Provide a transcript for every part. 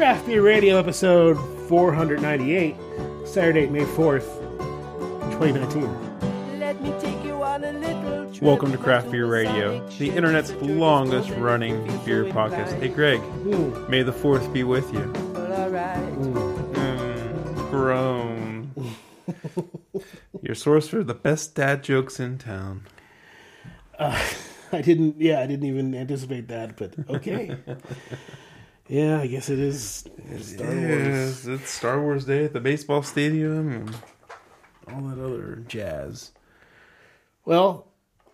Craft Beer Radio episode 498, Saturday, May 4th, 2019. Let me take you on a little trip. Welcome to Craft Beer Radio, the internet's longest running beer podcast. Hey, Greg, hmm. may the fourth be with you. Alright. Mm, groan. Your source for the best dad jokes in town. Uh, I didn't, yeah, I didn't even anticipate that, but okay. yeah, I guess it is Star Wars. It's Star Wars Day at the baseball stadium and all that other jazz. Well,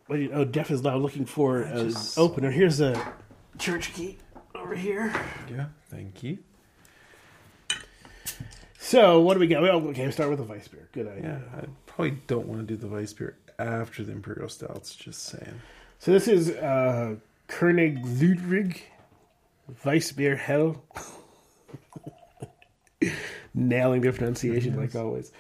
what you- oh, Jeff is now looking for an just- opener. Here's a church key over here. Yeah, thank you. So, what do we got? Well, okay, start with the Weissbier. Good idea. Yeah, I probably don't want to do the Weissbier after the Imperial Stouts, just saying. So this is uh, König Ludwig Weissbier Hell. Nailing the pronunciation like always.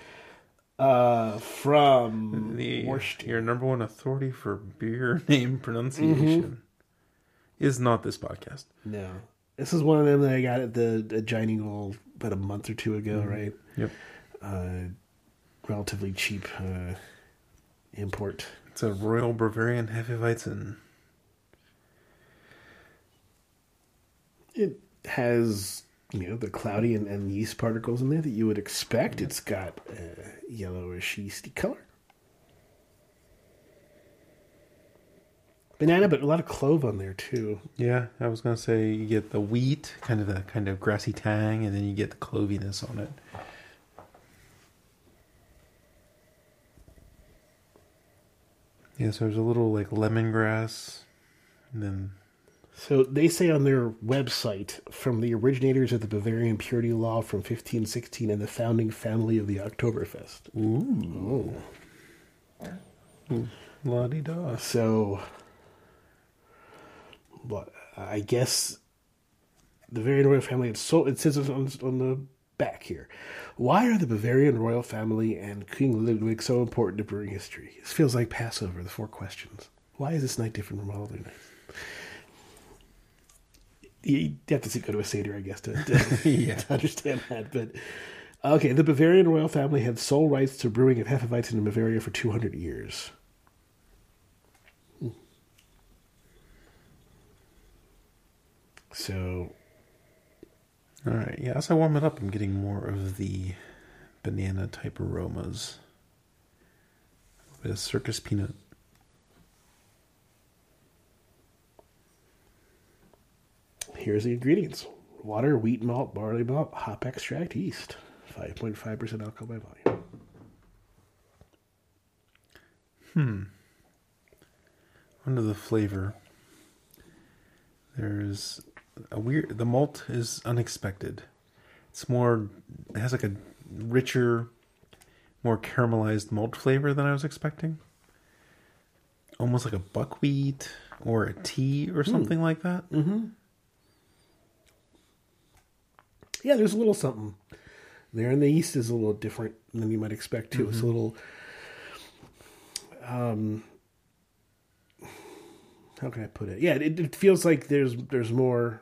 Uh, from The, your number one authority for beer name pronunciation is not this podcast. No, this is one of them that I got at the at Giant Eagle about a month or two ago, right? Yep. Uh, relatively cheap uh, import. It's a Royal Bavarian Hefeweizen. It has you know the cloudy and, and yeast particles in there that you would expect. It's got a yellowish yeasty color. Banana, but a lot of clove on there too. Yeah, I was gonna say you get the wheat, kind of the kind of grassy tang, and then you get the cloviness on it. Yeah, so there's a little like lemongrass, and then So they say on their website, from the originators of the Bavarian purity law from 1516 and the founding family of the Oktoberfest. ooh, oh. hmm. la di da. So, what I guess the Bavarian royal family. It's so it says on, on the back here. Why are the Bavarian royal family and King Ludwig so important to brewing history? This feels like Passover. The four questions. Why is this night different from all other nights? You have to see, go to a seder, I guess, to, to, Yeah. to understand that. But okay, the Bavarian royal family had sole rights to brewing of Hefeweizen in Bavaria for 200 years. Hmm. So All right, yeah. As I warm it up, I'm getting more of the banana type aromas. A bit of circus peanut. Here's the ingredients: water, wheat malt, barley malt, hop extract, yeast. 5.5% alcohol by volume. Hmm. Under the flavor, there's a weird. The malt is unexpected. It's more. It has like a richer, more caramelized malt flavor than I was expecting. Almost like a buckwheat or a tea or something like that. Yeah, there's a little something there, and the yeast is a little different than you might expect too. It's a little, um, how can I put it? Yeah, it, it feels like there's there's more.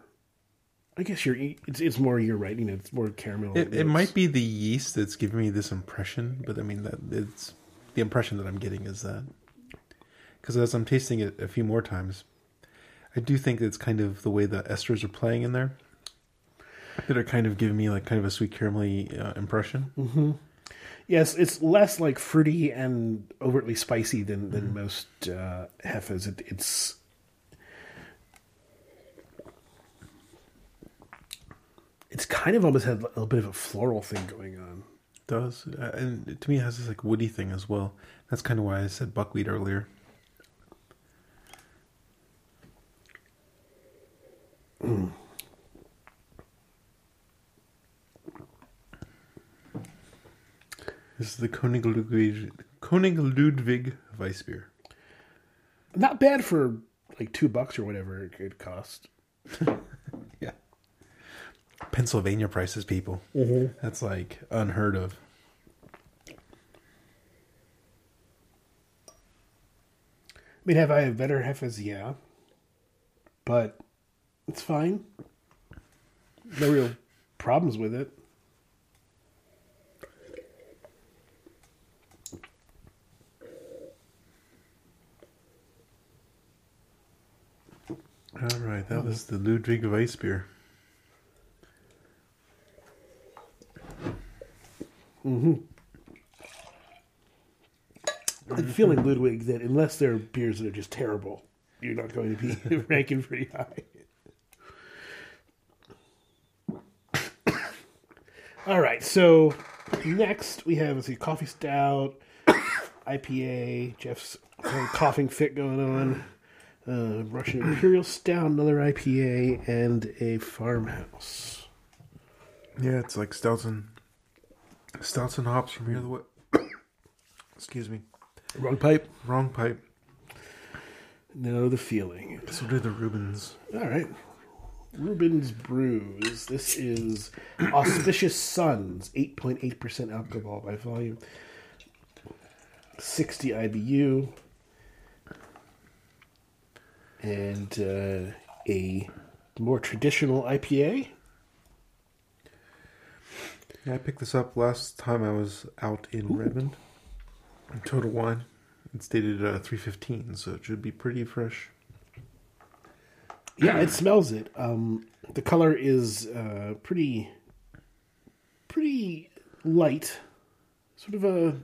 I guess you're it's it's more. You're right. You know, it's more caramel. It, it might be the yeast that's giving me this impression, but I mean that it's the impression that I'm getting is that because as I'm tasting it a few more times, I do think it's kind of the way the esters are playing in there that are kind of giving me like kind of a sweet caramelly uh, impression. Yes, it's less like fruity and overtly spicy than than most uh, hefes. It, it's it's kind of almost had a little bit of a floral thing going on. It does uh, and to me it has this like woody thing as well. That's kind of why I said buckwheat earlier. This is the Konig Ludwig, Konig Ludwig Weissbier. Not bad for like two bucks or whatever it cost. Yeah. Pennsylvania prices, people. Mm-hmm. That's like unheard of. I mean, have I have better hefes? Yeah, but it's fine. No real problems with it. All right, that was the Ludwig Weissbier. I'm mm-hmm. feeling, Ludwig, that unless there are beers that are just terrible, you're not going to be ranking pretty high. All right, so next we have let's see, coffee stout, IPA. Jeff's coughing fit going on. Uh, Russian Imperial Stout, another IPA, and a farmhouse. Yeah, it's like stouts and stouts and hops from here. The way. Excuse me, Wrong pipe. wrong pipe. Know the feeling. So do the Reuben's. All right. Reuben's Brews. This is Auspicious Sons, 8.8% alcohol by volume, 60 IBU, and uh, a more traditional IPA. Yeah, I picked this up last time I was out in Redmond. Total Wine. It's dated uh, 315, so it should be pretty fresh. Yeah, it smells it. Um, the color is uh, pretty, pretty light, sort of a,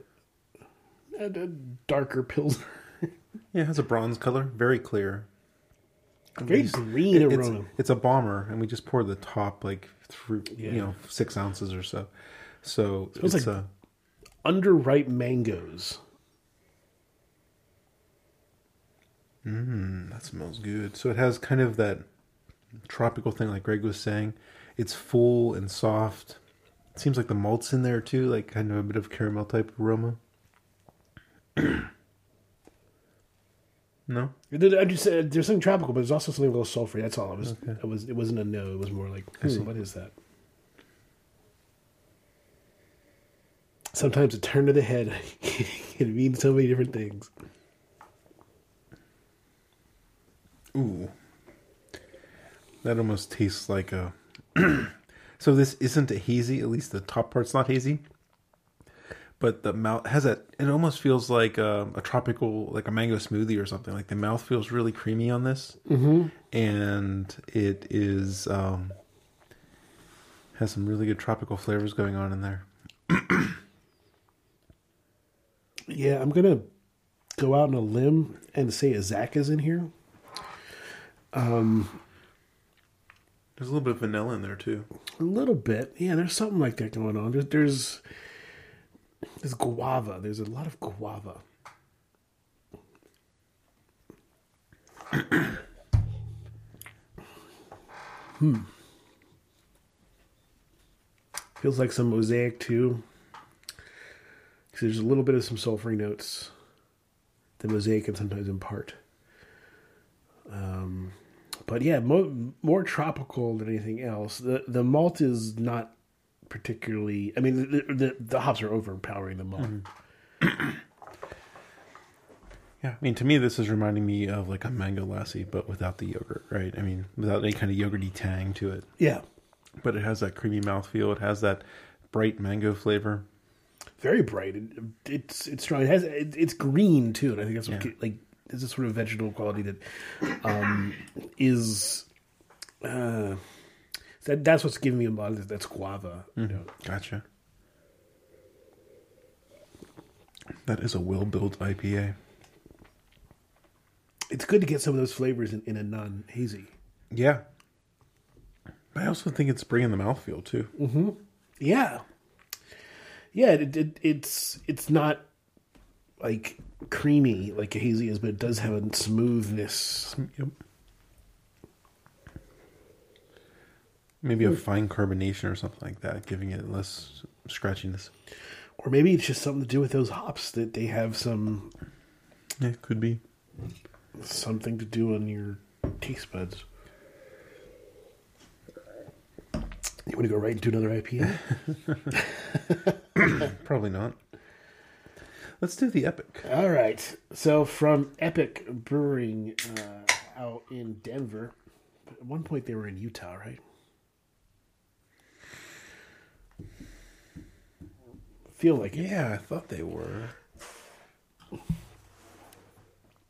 a, a darker pilsner. Yeah, it has a bronze color, very clear. Very It's- green it- it's, aroma. it's a bomber, and we just pour the top like through, Yeah. you know, six ounces or so. So Smells it's like- uh, underripe mangoes. that smells good. So it has kind of that tropical thing, like Greg was saying. It's full and soft. It seems like the malt's in there too, like kind of a bit of caramel type aroma. no, I just said there's something tropical, but there's also something a little sulfury. That's all. It was. Okay. It was. It wasn't a no. It was more like, I see. hmm, what is that? Sometimes a turn of the head can mean so many different things. Ooh. That almost tastes like a. so this isn't a hazy. At least the top part's not hazy. But the mouth has that. It almost feels like a, a tropical, like a mango smoothie or something. Like the mouth feels really creamy on this, mm-hmm. and it is um, has some really good tropical flavors going on in there. Yeah, I'm gonna go out on a limb and say Azacca is in here. Um, There's a little bit of vanilla in there too. A little bit, yeah. There's something like that going on. There's there's, there's guava. There's a lot of guava. hmm. Feels like some mosaic too. Because there's a little bit of some sulfury notes. The mosaic can sometimes impart. Um, but yeah, mo- more tropical than anything else. The the malt is not particularly. I mean, the the, the hops are overpowering the malt. Yeah, I mean, to me, this is reminding me of like a mango lassi, but without the yogurt, right? I mean, without any kind of yogurty tang to it. Yeah, But it has that creamy mouthfeel. It has that bright mango flavor. very bright. It, it's it's strong. It has it, it's green too, and I think that's what Yeah. like there's a sort of vegetable quality that um, is. Uh, that that's what's giving me a lot of that's guava. You mm-hmm. know. Gotcha. That is a well built IPA. It's good to get some of those flavors in, in a non hazy. Yeah. I also think it's bringing the mouthfeel too. Mm-hmm. Yeah, yeah. It, it, it's it's not like creamy like a hazy is, but it does have a smoothness. Yep. Maybe a fine carbonation or something like that, giving it less scratchiness. Or maybe it's just something to do with those hops that they have some Yeah, it could be. something to do on your taste buds. You want to go right into another IPA? Probably not. Let's do the epic. All right. So from Epic Brewing uh, out in Denver. At one point they were in Utah, right? Feel like. Yeah, I thought they were.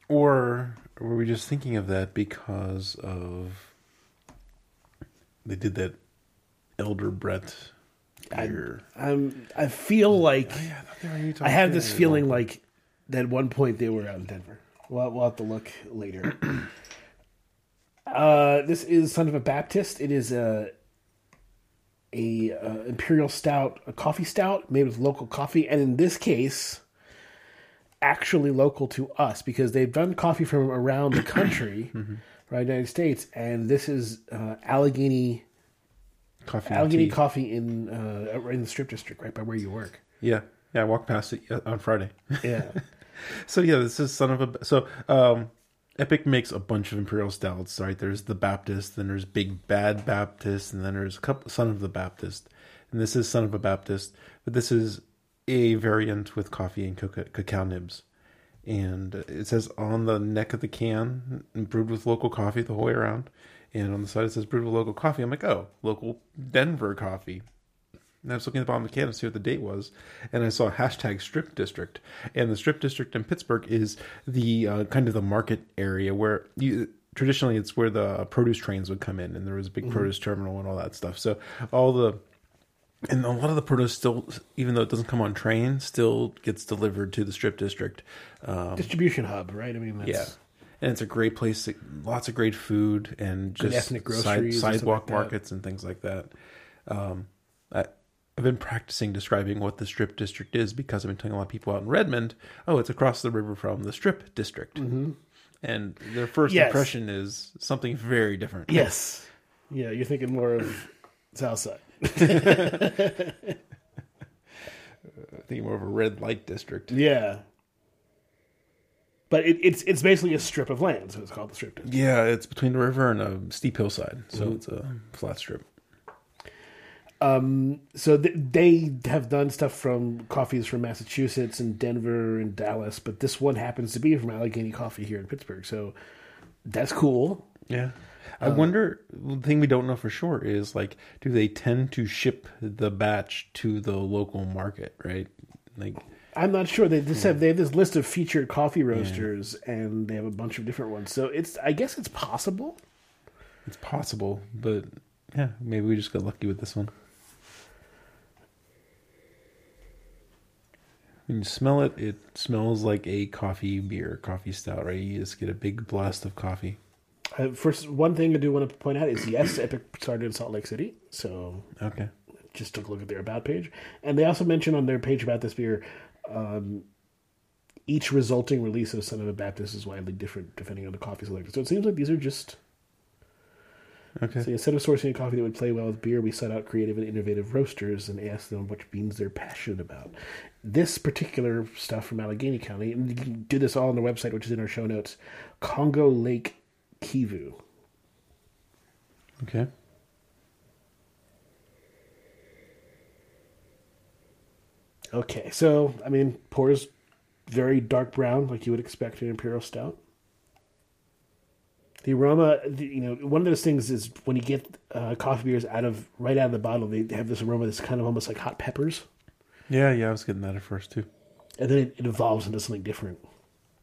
Or were we just thinking of that because of they did that Elder Brett beer? I'm, I feel like Oh, yeah, I thought they were I have this feeling like that at one point they were out in Denver. We'll, we'll have to look later. uh, this is Son of a Baptist. It is a a uh, imperial stout, a coffee stout made with local coffee, and in this case, actually local to us because they've done coffee from around the country, right, United States, and this is uh, Allegheny coffee. Allegheny tea. Coffee in uh, in the Strip District, right by where you work. Yeah, yeah. I walked past it uh, on Friday. Yeah. So yeah, this is son of a. So um, Epic makes a bunch of imperial stouts. Right, there's the Baptist, then there's Big Bad Baptist, and then there's a couple Son of the Baptist, and this is Son of a Baptist, but this is a variant with coffee and cacao, cacao nibs, and it says on the neck of the can, brewed with local coffee the whole way around, and on the side it says brewed with local coffee. I'm like, oh, local Denver coffee. And I was looking at the bottom of the can to see what the date was, and I saw hashtag Strip District. And the Strip District in Pittsburgh is the uh, kind of the market area where you traditionally it's where the produce trains would come in, and there was a big produce terminal and all that stuff. So all the and a lot of the produce still, even though it doesn't come on train, still gets delivered to the Strip District. Um, Distribution hub, right? I mean, that's, yeah. And it's a great place. Lots of great food and Good just ethnic side- groceries and sidewalk like markets and things like that. Um, I, I've been practicing describing what the Strip District is because I've been telling a lot of people out in Redmond, oh, it's across the river from the Strip District. Mm-hmm. And their first Yes. impression is something very different. Yes. Yeah, you're thinking more of Southside. I think more of a red light district. Yeah. But it, it's it's basically a strip of land, so it's called the strip. District. Yeah, it's between the river and a steep hillside, so Mm-hmm. it's a flat strip. So th- they have done stuff from coffees from Massachusetts and Denver and Dallas, but this one happens to be from Allegheny Coffee here in Pittsburgh. So that's cool. Yeah. I Um, wonder, the thing we don't know for sure is like, do they tend to ship the batch to the local market, right? Like, I'm not sure. They just have they have this list of featured coffee roasters, and they have a bunch of different ones. So it's I guess it's possible. it's possible, but yeah, maybe we just got lucky with this one. When you smell it, it smells like a coffee beer, coffee stout, right? You just get a big blast of coffee. Uh, first, one thing I do want to point out is yes, Epic started in Salt Lake City, so Okay. just took a look at their about page, and they also mentioned on their page about this beer, um, each resulting release of Son of a Baptist is widely different depending on the coffee selected. So it seems like these are just Okay. so instead of sourcing a coffee that would play well with beer, we sought out creative and innovative roasters and asked them which beans they're passionate about. This particular stuff from Allegheny County, and you can do this all on the website, which is in our show notes. Congo Lake Kivu. Okay. Okay, so I mean, pours very dark brown, like you would expect an imperial stout. The aroma, the- you know, one of those things is when you get uh, coffee beers out of right out of the bottle, they have this aroma that's kind of almost like hot peppers, Yeah, yeah, I was getting that at first too. and then it, it evolves into something different,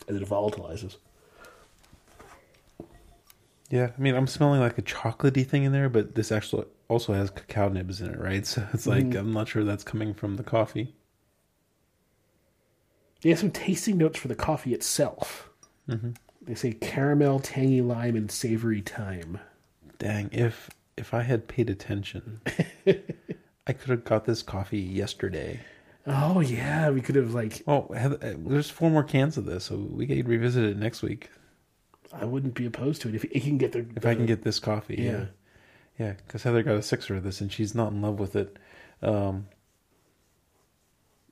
and it volatilizes. Yeah, I mean, I'm smelling like a chocolatey thing in there, but this actually also has cacao nibs in it, right? So it's like I'm not sure that's coming from the coffee. They have some tasting notes for the coffee itself. They say caramel, tangy lime, and savory thyme. Dang, if if I had paid attention, I could have got this coffee yesterday. Oh yeah, we could have like Oh, have- uh, there's four more cans of this, so we could revisit it next week I wouldn't be opposed to it if it can get the if I can get this coffee. yeah. Yeah, yeah, because Heather got a sixer of this, and she's not in love with it. Um,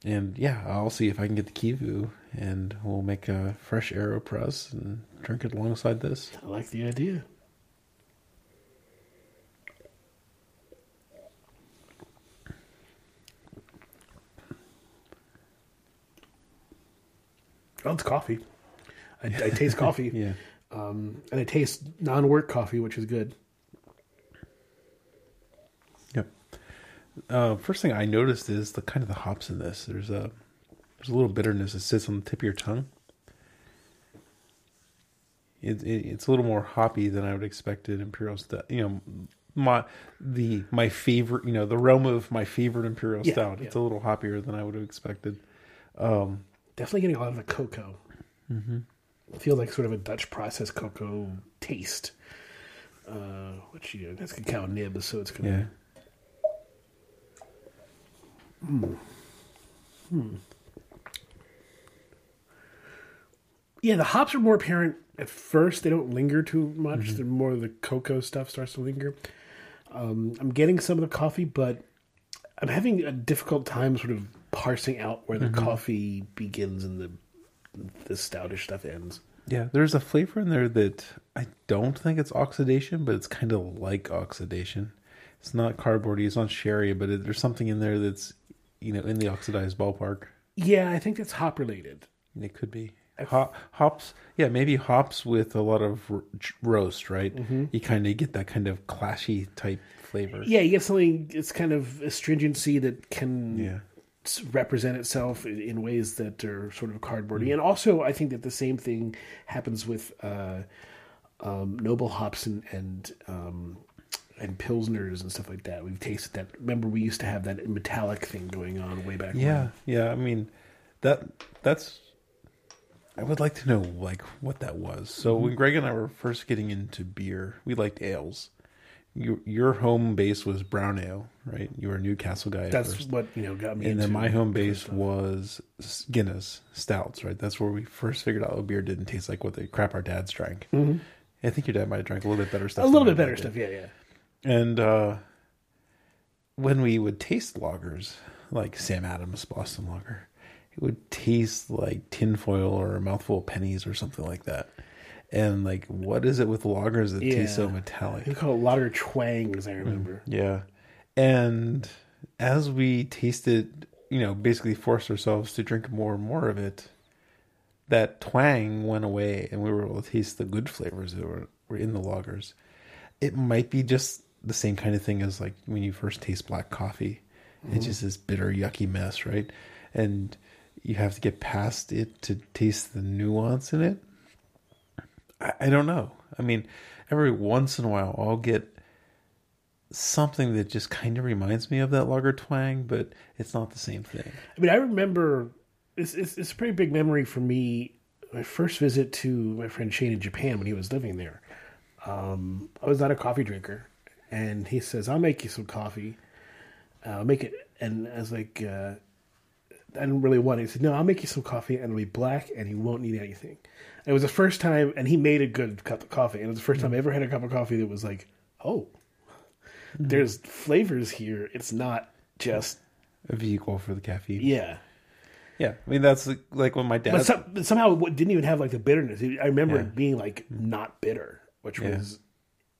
and yeah, I'll see if I can get the Kivu, and we'll make a fresh Aeropress and drink it alongside this. I like the idea. Oh, it's coffee. I, I taste coffee, Yeah. um, and I taste non-work coffee, which is good. Uh, first thing I noticed is the kind of the hops in this. There's a there's a little bitterness that sits on the tip of your tongue. It, it, it's a little more hoppy than I would expect in imperial stout. You know, my the my favorite. You know, the realm of my favorite imperial Yeah, stout. yeah. It's a little hoppier than I would have expected. Definitely getting a lot of the cocoa. Mm-hmm. I feel like sort of a Dutch processed cocoa taste. Uh, which you know, that's cacao nibs, so it's gonna. Yeah. Yeah, the hops are more apparent at first. They don't linger too much. Mm-hmm. They're more the cocoa stuff starts to linger. Um, I'm getting some of the coffee, but I'm having a difficult time sort of parsing out where the Mm-hmm. coffee begins and the the stoutish stuff ends. Yeah, there's a flavor in there that I don't think it's oxidation, but it's kind of like oxidation. It's not cardboardy, it's not sherry, but it, there's something in there that's, you know, in the oxidized ballpark. Yeah, I think that's hop related. It could be Hop, hops. Yeah, maybe hops with a lot of r- roast, right? You kind of get that kind of clashy type flavor. Yeah, you get something. It's kind of astringency that can Yeah. represent itself in, in ways that are sort of cardboardy. Mm. And also, I think that the same thing happens with uh, um, noble hops and and um, and pilsners and stuff like that. We've tasted that. Remember, we used to have that metallic thing going on way back. Yeah, when. yeah. I mean, that that's. I would like to know like what that was. So Mm-hmm. when Greg and I were first getting into beer, we liked ales. Your your home base was brown ale, right? You were a Newcastle guy. at that's first. what you know got me. and then my home base was Guinness stouts, right? That's where we first figured out oh, beer didn't taste like what the crap our dads drank. I think your dad might have drank a little bit better stuff. Mm-hmm. a little bit better stuff. Yeah, yeah. And uh, when we would taste lagers, like Sam Adams Boston Lager, it would taste like tinfoil or a mouthful of pennies or something like that. And like, what is it with lagers that taste so metallic? We call it lager twangs. I remember. Yeah. And as we tasted, you know, basically forced ourselves to drink more and more of it, that twang went away and we were able to taste the good flavors that were, were in the lagers. It might be just the same kind of thing as like when you first taste black coffee. It's just this bitter, yucky mess, right? And you have to get past it to taste the nuance in it. I, I don't know. I mean, every once in a while, I'll get something that just kind of reminds me of that lager twang, but it's not the same thing. I mean, I remember it's, it's, it's a pretty big memory for me. My first visit to my friend Shane in Japan when he was living there. Um, I was not a coffee drinker, and he says, "I'll make you some coffee. Uh, I'll make it." And I was like, uh, "I didn't really want it." He said, "No, I'll make you some coffee, and it'll be black, and you won't need anything." And it was the first time, and he made a good cup of coffee, and it was the first time I ever had a cup of coffee that was like, "Oh, there's flavors here. It's not just A vehicle for the caffeine. yeah." Yeah. I mean, that's like, like when my dad. But, some, but somehow it didn't even have like the bitterness. I remember Yeah. it being like not bitter, which Yeah. was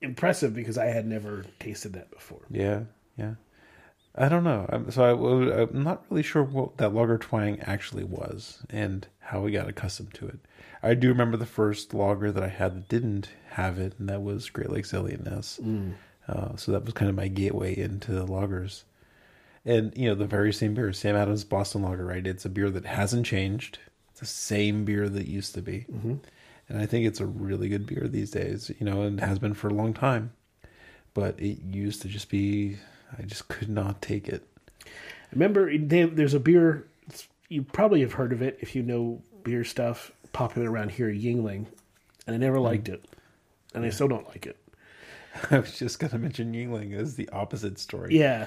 impressive because I had never tasted that before. Yeah. Yeah. I don't know. I'm, so I, I'm not really sure what that lager twang actually was and how we got accustomed to it. I do remember the first lager that I had that didn't have it, and that was Great Lakes Eliot Ness. Uh, so that was kind of my gateway into lagers. And, you know, the very same beer, Sam Adams Boston Lager, right? It's a beer that hasn't changed. It's the same beer that used to be. And I think it's a really good beer these days, you know, and has been for a long time. But it used to just be, I just could not take it. Remember, they, there's a beer. You probably have heard of it if you know beer stuff. Popular around here, Yuengling, and I never liked it, and I still don't like it. I was just going to mention Yuengling as the opposite story. Yeah.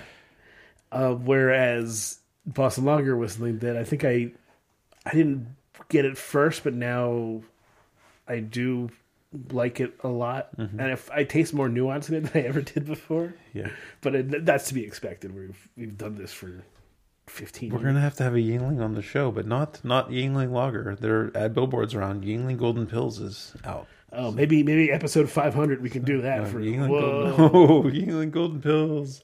Uh, whereas Boston Lager was something that I think I I didn't get it first, but now I do like it a lot, and if I taste more nuance in it than I ever did before. Yeah. But it, that's to be expected. We've we've done this for fifteen. We're years. going to have to have a Yuengling on the show, but not not Yuengling Lager. There are billboards around. Yuengling Golden Pills is out. Oh, maybe maybe episode five hundred we can do that Uh, for. Yuengling, Whoa. Golden, oh, Yuengling Golden Pills.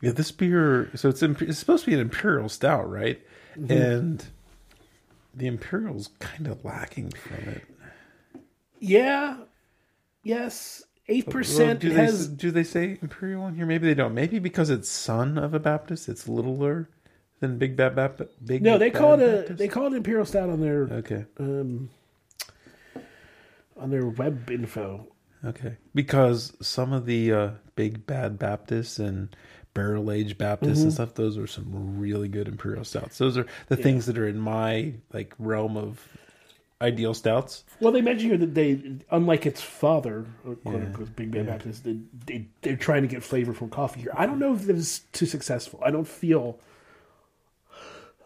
Yeah, this beer. So it's imp- it's supposed to be an imperial stout, right? And the imperial's kind of lacking from it. Yeah. Yes. Eight percent has. they do they say imperial on here? Maybe they don't. Maybe because it's son of a Baptist, it's littler than Big Bad Baptist. Big No, they Bad call it a Baptist? they call it imperial stout on their Okay, um on their web info. okay. Because some of the uh, Big Bad Baptists and barrel aged Baptists Mm-hmm. and stuff, those are some really good imperial stouts. Those are the things that are in my like realm of ideal stouts. Well, they mention here that they, unlike its father, quote Yeah. unquote, Big Bad Baptist, they, they, they're trying to get flavor from coffee here. I don't know if that is too successful. I don't feel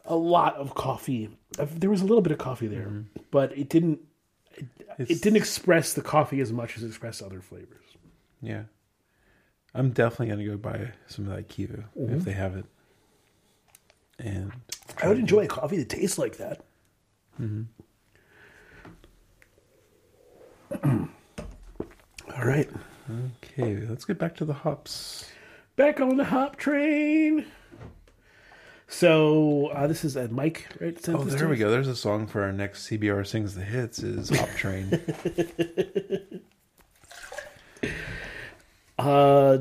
a lot of coffee. Uh, There was a little bit of coffee there, but it didn't. It, it didn't express the coffee as much as it expressed other flavors. Yeah. I'm definitely going to go buy some of that Kivu Mm-hmm. if they have it. And I would enjoy a coffee that tastes like that. All right, okay, let's get back to the hops. back on the hop train. So uh, this is uh, Mike, right? Oh, there we go. There's a song for our next CBR Sings the Hits is Hop Train. Uh,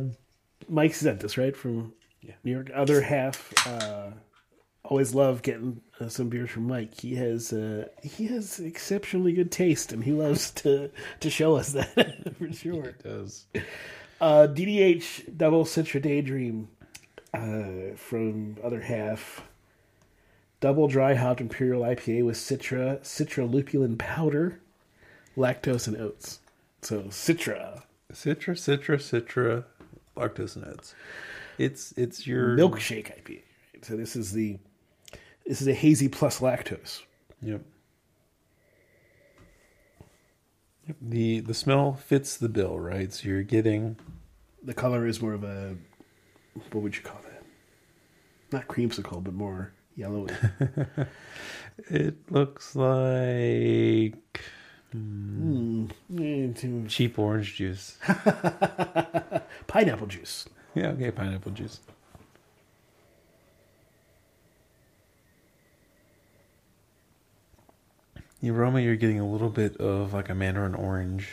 Mike sent this right from Yeah. New York. Other half, uh, always love getting uh, some beers from Mike. He has uh, he has exceptionally good taste, and he loves to to show us that for sure. it does. Uh, DDH Double Citra Daydream uh, from other half. Double dry hopped imperial IPA with Citra, Citra lupulin powder, lactose and oats. So Citra Citra, Citra, Citra, lactose oats. It's it's your milkshake IPA. Right? So this is the this is a hazy plus lactose. Yep. Yep. The the smell fits the bill, right? So you're getting The color is more of a what would you call that? Not creamsicle, but more yellowy. it looks like mm, eh, too- cheap orange juice. pineapple juice. yeah, okay, pineapple juice. The aroma, you're getting a little bit of like a mandarin orange,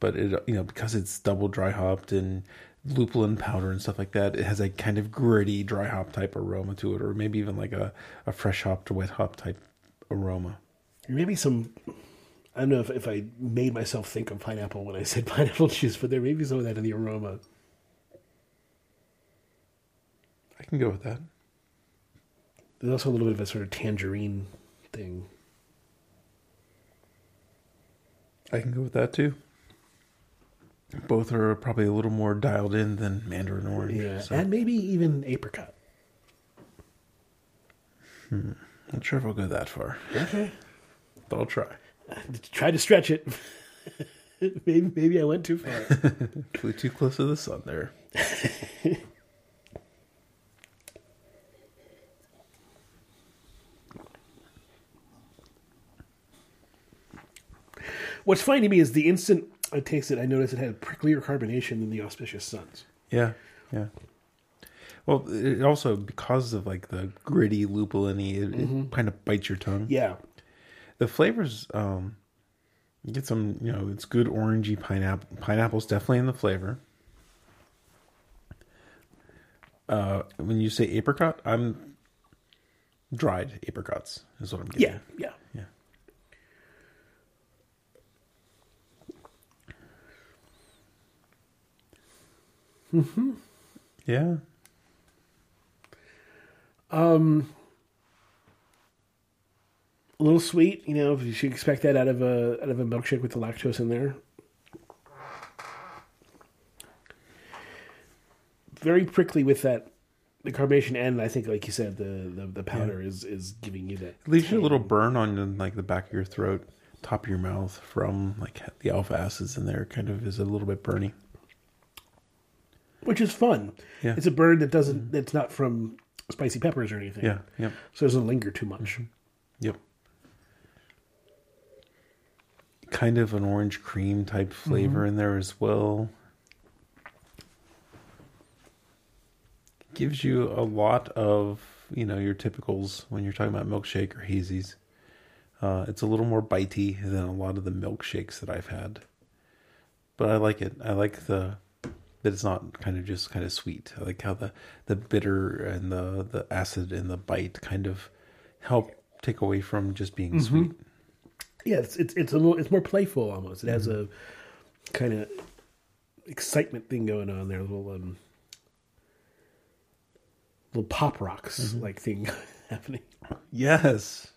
but it you know because it's double dry hopped and lupulin powder and stuff like that, it has a kind of gritty dry hop type aroma to it, or maybe even like a, a fresh hopped wet hop type aroma. Maybe some. I don't know if, if I made myself think of pineapple when I said pineapple juice, but there may be some of that in the aroma. I can go with that. There's also a little bit of a sort of tangerine thing. I can go with that too. Both are probably a little more dialed in than mandarin orange. Yeah, so and maybe even apricot. Hmm. not sure if I'll go that far, Okay. but I'll try. Try to stretch it. maybe maybe I went too far. Flew too close to the sun there. What's funny to me is the instant I tasted, I noticed it had pricklier carbonation than the Auspicious Suns. Yeah, yeah. Well, it also because of like the gritty lupulin it, it mm-hmm. kind of bites your tongue. Yeah, The flavors, um, you get some, you know, it's good orangey pineapple. Pineapple's definitely in the flavor. Uh, when you say apricot, I'm dried apricots is what I'm getting. yeah, yeah. yeah. Mm-hmm. Yeah. A little sweet, you know. You should expect that out of a out of a milkshake with the lactose in there. Very prickly with that the carbonation, and I think, like you said, the the, the powder is is giving you that. It leaves you a little burn on the, like the back of your throat, top of your mouth from like the alpha acids in there. Kind of is a little bit burny. which is fun. Yeah. It's a burn that doesn't. Mm-hmm. That's not from spicy peppers or anything. Yeah. Yep. so it doesn't linger too much. Mm-hmm. Yep. Kind of an orange cream type flavor in there as well. Gives you a lot of, you know, your typicals when you're talking about milkshake or hazies. Uh, it's a little more bitey than a lot of the milkshakes that I've had, but I like it. I like the that it's not kind of just kind of sweet. I like how the the bitter and the the acid and the bite kind of help take away from just being sweet. Yeah, it's it's it's a little it's more playful almost. It has a kind of excitement thing going on there. A little um, little pop rocks like thing happening. Yes.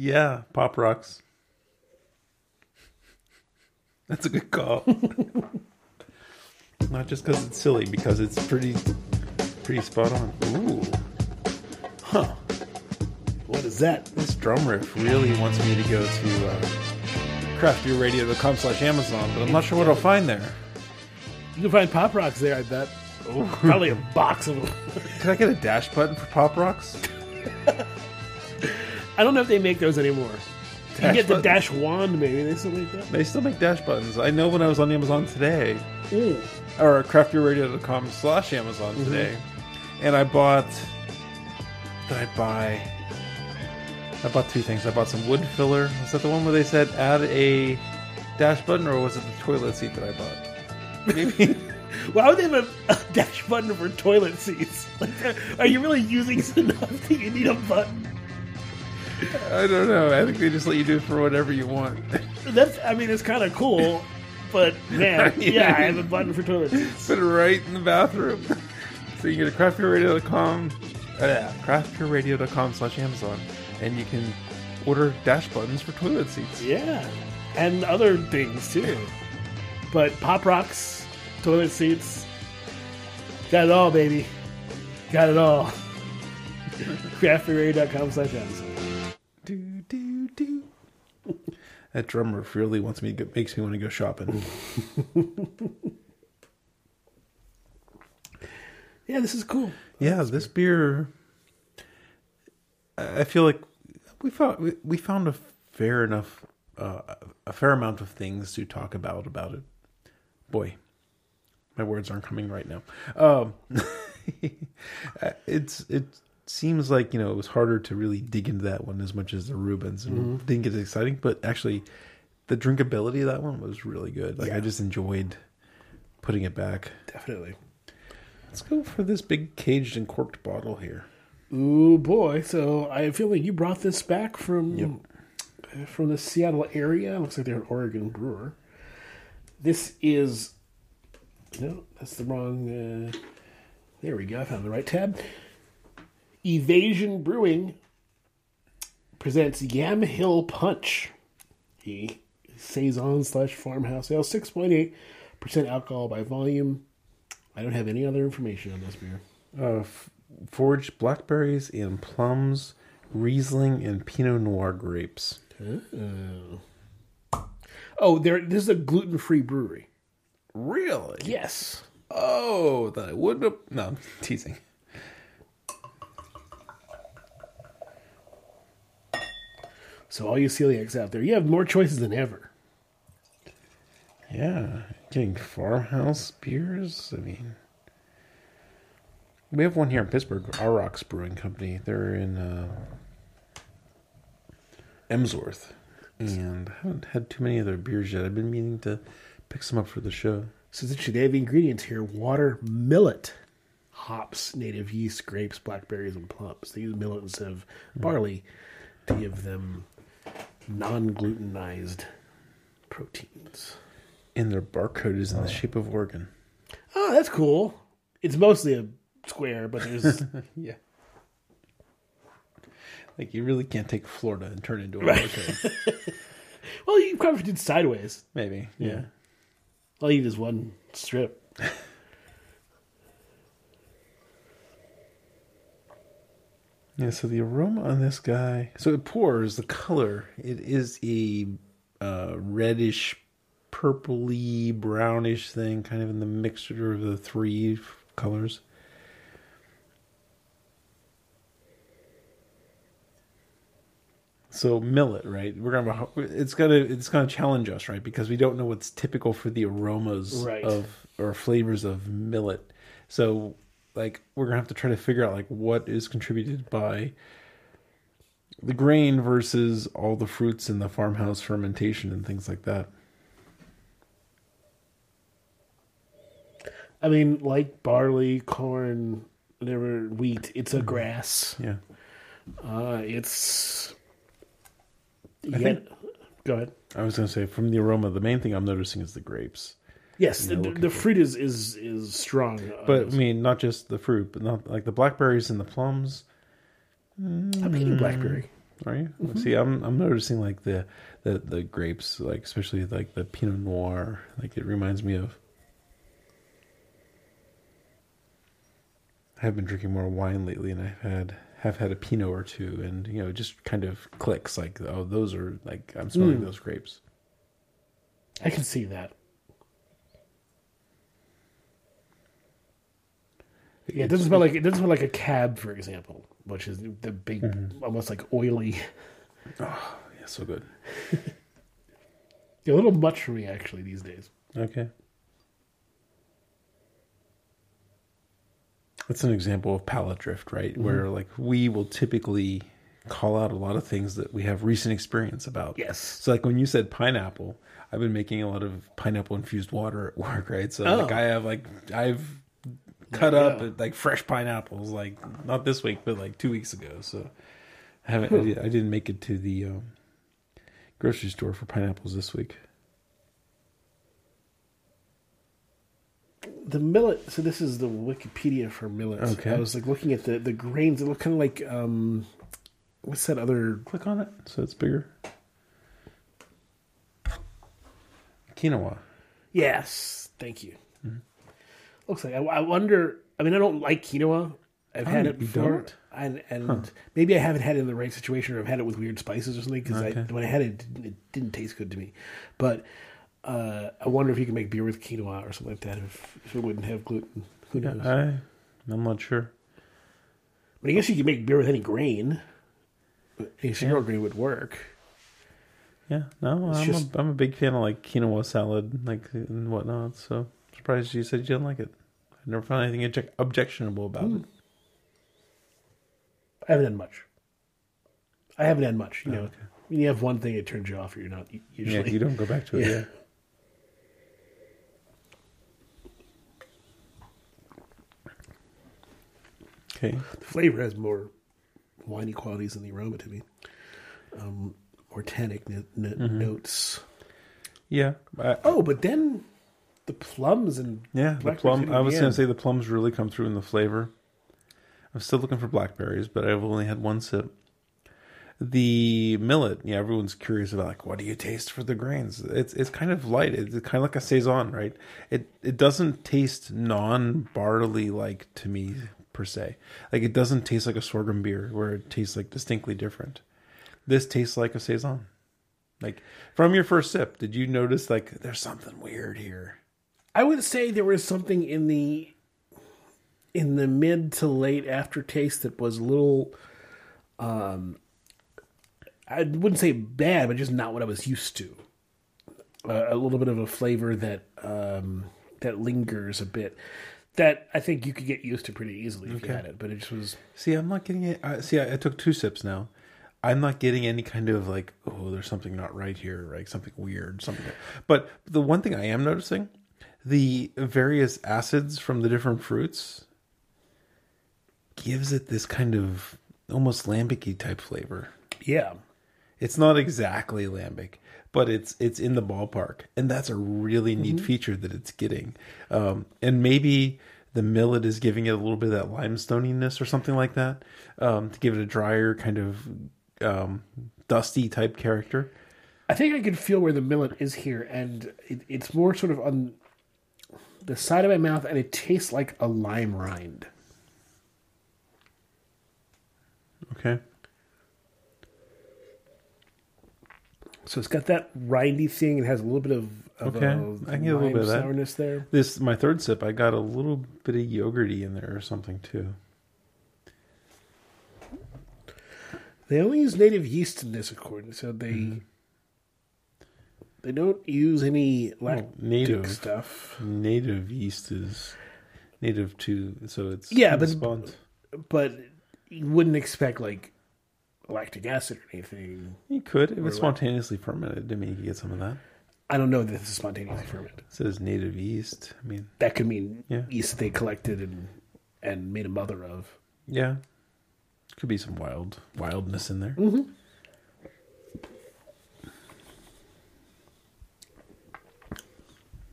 Yeah, Pop Rocks. That's a good call. Not just because it's silly, because it's pretty, pretty spot on. Ooh, What is that? this drum riff really wants me to go to uh, craftbeerradio.com slash Amazon, but I'm not sure what I'll find there. You can find pop rocks there. I bet. Oh, probably a box of them. Can I get a dash button for Pop Rocks? I don't know if they make those anymore. You Dash get the dash wand, maybe they still make that. They still make dash buttons. I know when I was on Amazon today, Ooh. or craftbeerradio.com slash Amazon today, and I bought. Did I buy? I bought two things. I bought some wood filler. Was that the one where they said add a dash button, or was it the toilet seat that I bought? Maybe. Why would they have a, a dash button for toilet seats? Like, are you really using enough that you need a button? I don't know. I think they just let you do it for whatever you want. That's, I mean, it's kind of cool, but man, yeah, I have a button for toilet seats. Put it right in the bathroom. So you can go to craftbeerradio.com, uh, craftbeerradio.com slash Amazon, and you can order dash buttons for toilet seats. Yeah, and other things too. But pop rocks, toilet seats, got it all, baby. Got it all. Craftbeerradio.com slash Amazon. Do do do. That drummer really wants me to go, makes me want to go shopping. Yeah, this is cool. yeah, this beer. I I feel like we found we- we found a fair enough, uh, a fair amount of things to talk about about it. Boy, my words aren't coming right now. Um, it's it seems like you know it was harder to really dig into that one as much as the Reuben's and didn't get as exciting, but actually the drinkability of that one was really good. Like I just enjoyed putting it back. Definitely. Let's go for this big caged and corked bottle here. Ooh boy! So I feel like you brought this back from uh, from the Seattle area. Looks like they're an Oregon brewer. This is no, that's the wrong. Uh, there we go. I found the right tab. Evasion Brewing presents Yam Hill Punch, a saison slash farmhouse ale, six point eight percent alcohol by volume. I don't have any other information on this beer. Uh, f- foraged blackberries and plums, Riesling and Pinot Noir grapes. Oh, oh there. This is a gluten free brewery. Really? Yes. Oh, that I wouldn't have. No, I'm teasing. So all you celiacs out there, you have more choices than ever. Yeah, getting farmhouse beers. I mean, we have one here in Pittsburgh, Aurochs Brewing Company. They're in uh, Emsworth, and I haven't had too many of their beers yet. I've been meaning to pick some up for the show. So it's interesting. They have ingredients here: water, millet, hops, native yeast, grapes, blackberries, and plums. They use millet instead of barley to give them non-glutenized proteins. And their barcode is in the shape of Oregon. Oh, that's cool. It's mostly a square, but there's Yeah. Like you really can't take Florida and turn it into a Right. barcode. well, you probably did sideways. Maybe. Yeah. All you need is one strip. Yeah, so the aroma on this guy. So it pours, the color, it is a uh, reddish, purpley, brownish thing, kind of in the mixture of the three colors. So millet, right? We're gonna it's gonna it's gonna challenge us, right? Because we don't know what's typical for the aromas Right. of or flavors of millet. So like we're gonna have to try to figure out like what is contributed by the grain versus all the fruits in the farmhouse fermentation and things like that. I mean, like barley, corn, whatever, wheat. It's a grass. Yeah. Uh, it's. Yeah. think- Go ahead. I was going to say from the aroma, the main thing I'm noticing is the grapes. Yes, the, the fruit is is is strong. uh, But I mean, not just the fruit, but not like the blackberries and the plums. I'm eating blackberry. Are you? Mm-hmm. See, I'm I'm noticing like the, the the grapes, like especially like the Pinot Noir. Like it reminds me of. I have been drinking more wine lately, and I've had have had a Pinot or two, and you know, just kind of clicks. Like, oh, those are like I'm smelling Mm. those grapes. I can see that. Yeah, it doesn't smell like it doesn't smell like a cab, for example, which is the big, Mm-hmm. almost like oily. Oh, yeah, so good. A little much for me actually these days. Okay. That's an example of palate drift, right? Where like we will typically call out a lot of things that we have recent experience about. Yes. So like when you said pineapple, I've been making a lot of pineapple infused water at work, right? So like Oh. I have like I've cut Yeah. up like fresh pineapples like not this week but like 2 weeks ago. So I haven't I didn't make it to the um, grocery store for pineapples this week. The millet. So this is the Wikipedia for millet. Okay. I was like looking at the the grains. It look kind of like um, what's that other? Click on it so it's bigger. Quinoa. Yes, thank you. Looks like I, I wonder. I mean, I don't like quinoa. I've Oh, had it before, don't? and and maybe I haven't had it in the right situation, or I've had it with weird spices or something. Because Okay. when I had it it didn't taste good to me. But uh, I wonder if you can make beer with quinoa or something like that. If, if it wouldn't have gluten, who knows? I, I'm not sure. but I guess you can make beer with any grain. Any cereal grain would work. Yeah, no, It's I'm just- a, I'm a big fan of like quinoa salad, like and whatnot. So surprised you said you didn't like it. I never found anything object- objectionable about it. I haven't had much. I haven't had much. You know, Oh, okay. when you have one thing, it turns you off. Or you're not u- Yeah, usually. you don't go back to it. Yeah. Yeah. Okay. The flavor has more winey qualities than the aroma to me. Um, more tannic no- no- Mm-hmm. notes. Yeah. I, Oh, but then the plums and yeah. The plum. I was going to say the plums really come through in the flavor. I'm still looking for blackberries, but I've only had one sip. The millet, yeah, everyone's curious about like what do you taste for the grains? It's it's kind of light. It's kind of like a saison, right? It it doesn't taste non barley like to me per se. Like it doesn't taste like a sorghum beer where it tastes like distinctly different. This tastes like a saison. Like from your first sip, did you notice like there's something weird here? I would say there was something in the in the mid to late aftertaste that was a little um I wouldn't say bad, but just not what I was used to. Uh, a little bit of a flavor that um that lingers a bit. That I think you could get used to pretty easily if you Okay. had it, but it just was See, I'm not getting it. I, see, I, I took two sips now. I'm not getting any kind of like, oh, there's something not right here, like something weird, something. But the one thing I am noticing, the various acids from the different fruits gives it this kind of almost lambic type flavor. yeah. It's not exactly lambic, but it's it's in the ballpark, and that's a really neat feature that it's getting. Um, and maybe the millet is giving it a little bit of that limestoniness or something like that um, to give it a drier kind of um, dusty type character. I think I can feel where the millet is here, and it, it's more sort of on the side of my mouth, and it tastes like a lime rind. Okay, So it's got that rindy thing. It has a little bit of, of Okay, a I get a little bit of that. sourness there. this my third sip. I got a little bit of yogurty in there or something too. They only use native yeast in this, according so they Mm-hmm. they don't use any lactic native. stuff. Native yeast is native to, so it's Yeah, but- spont. But you wouldn't expect like lactic acid or anything. You could if it's spontaneously fermented. I mean, you could get some of that. I don't know that this is spontaneously fermented. It says native yeast. I mean, That could mean Yeah. yeast that they collected and and made a mother of. yeah, could be some wild wildness in there.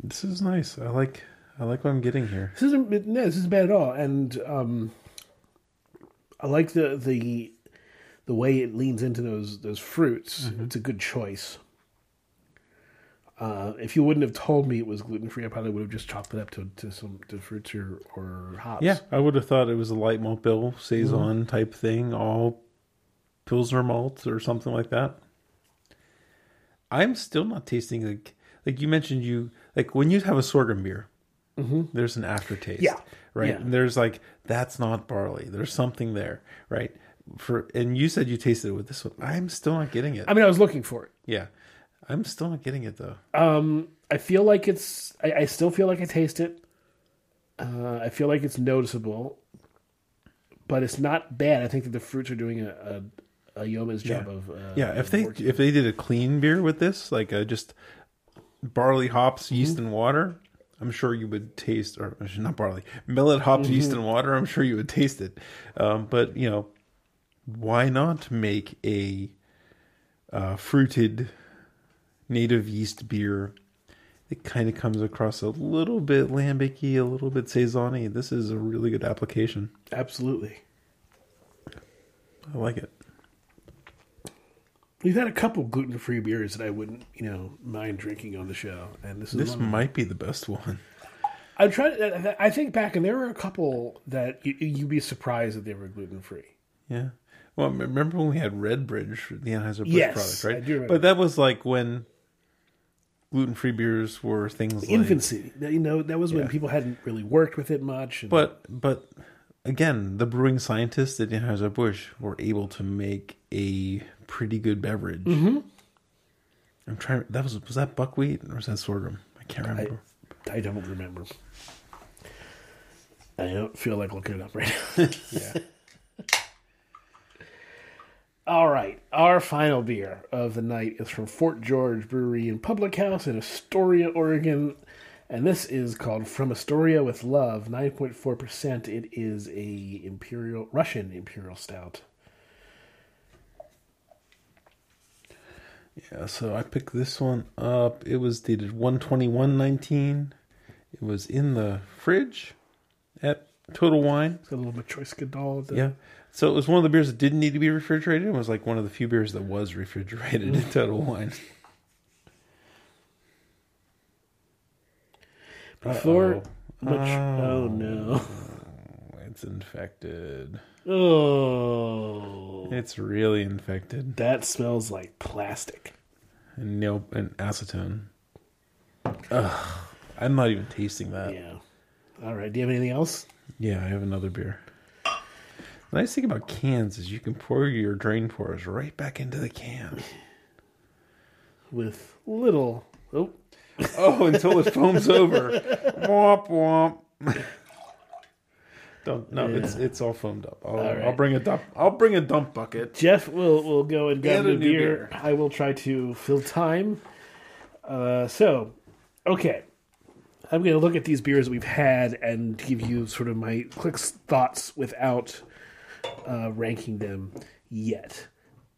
This is nice. I like. I like what I'm getting here. This isn't no, this isn't bad at all, and um, I like the the the way it leans into those those fruits. It's a good choice. Uh, if you wouldn't have told me it was gluten free, I probably would have just chopped it up to, to some to fruits or, or hops. Yeah, I would have thought it was a light malt bill saison type thing, all pilsner malt or something like that. I'm still not tasting like like you mentioned you like when you have a sorghum beer. There's an aftertaste, Yeah. right. Yeah. And there's like that's not barley. There's something there, right? For and you said you tasted it with this one. I'm still not getting it. I mean, I was looking for it. yeah, I'm still not getting it though. Um, I feel like it's. I, I still feel like I taste it. Uh, I feel like it's noticeable, but it's not bad. I think that the fruits are doing a a, a yeoman's job Yeah. of. Uh, Yeah, if of they working. if they did a clean beer with this, like uh, just barley, hops, Mm-hmm. yeast, and water, I'm sure you would taste, or uh, not barley, millet, hops, yeast, Mm-hmm. and water. I'm sure you would taste it. Um, but you know, why not make a uh, fruited native yeast beer? It kind of comes across a little bit lambicy, a little bit saisony. This is a really good application. absolutely. I like it. We've had a couple gluten free beers that I wouldn't, you know, mind drinking on the show, and this is This might be the best one. I'm trying. to- I think back, and there were a couple that you, you'd be surprised that they were gluten free. Yeah. Well, remember when we had Redbridge, the Anheuser Busch Yes, product, right? I do remember. But that was like when gluten-free beers were things like. Infancy, you know, that was when Yeah. people hadn't really worked with it much. And, But but again, the brewing scientists at Anheuser Busch were able to make a pretty good beverage. Mm-hmm. I'm trying. That was was that buckwheat or was that sorghum? I can't remember. I don't remember. I don't feel like looking it up right now. yeah. All right, our final beer of the night is from Fort George Brewery and Public House in Astoria, Oregon, and this is called From Astoria with Love, nine point four percent. It is a imperial Russian imperial stout. Yeah, so I picked this one up. It was dated 121.19. It was in the fridge at Total Wine. It's got a little Matryoshka doll. the- Yeah. So it was one of the beers that didn't need to be refrigerated. It was like one of the few beers that was refrigerated in Total Wine. Before, Uh-oh. Oh, oh no, It's infected. oh, It's really infected. that smells like plastic. And nail and acetone. Ugh. I'm not even tasting that. Yeah. All right. Do you have anything else? Yeah, I have another beer. The nice thing about cans is you can pour your drain pours right back into the can. With little. Oh, Oh, until it foams over. womp womp. Don't no, it's it's all foamed up. I'll, right. I'll bring a dump. I'll bring a dump bucket. Jeff will will go and grab a the new beer. I will try to fill time. Uh, so, okay, I'm going to look at these beers we've had and give you sort of my quick thoughts without uh, ranking them yet.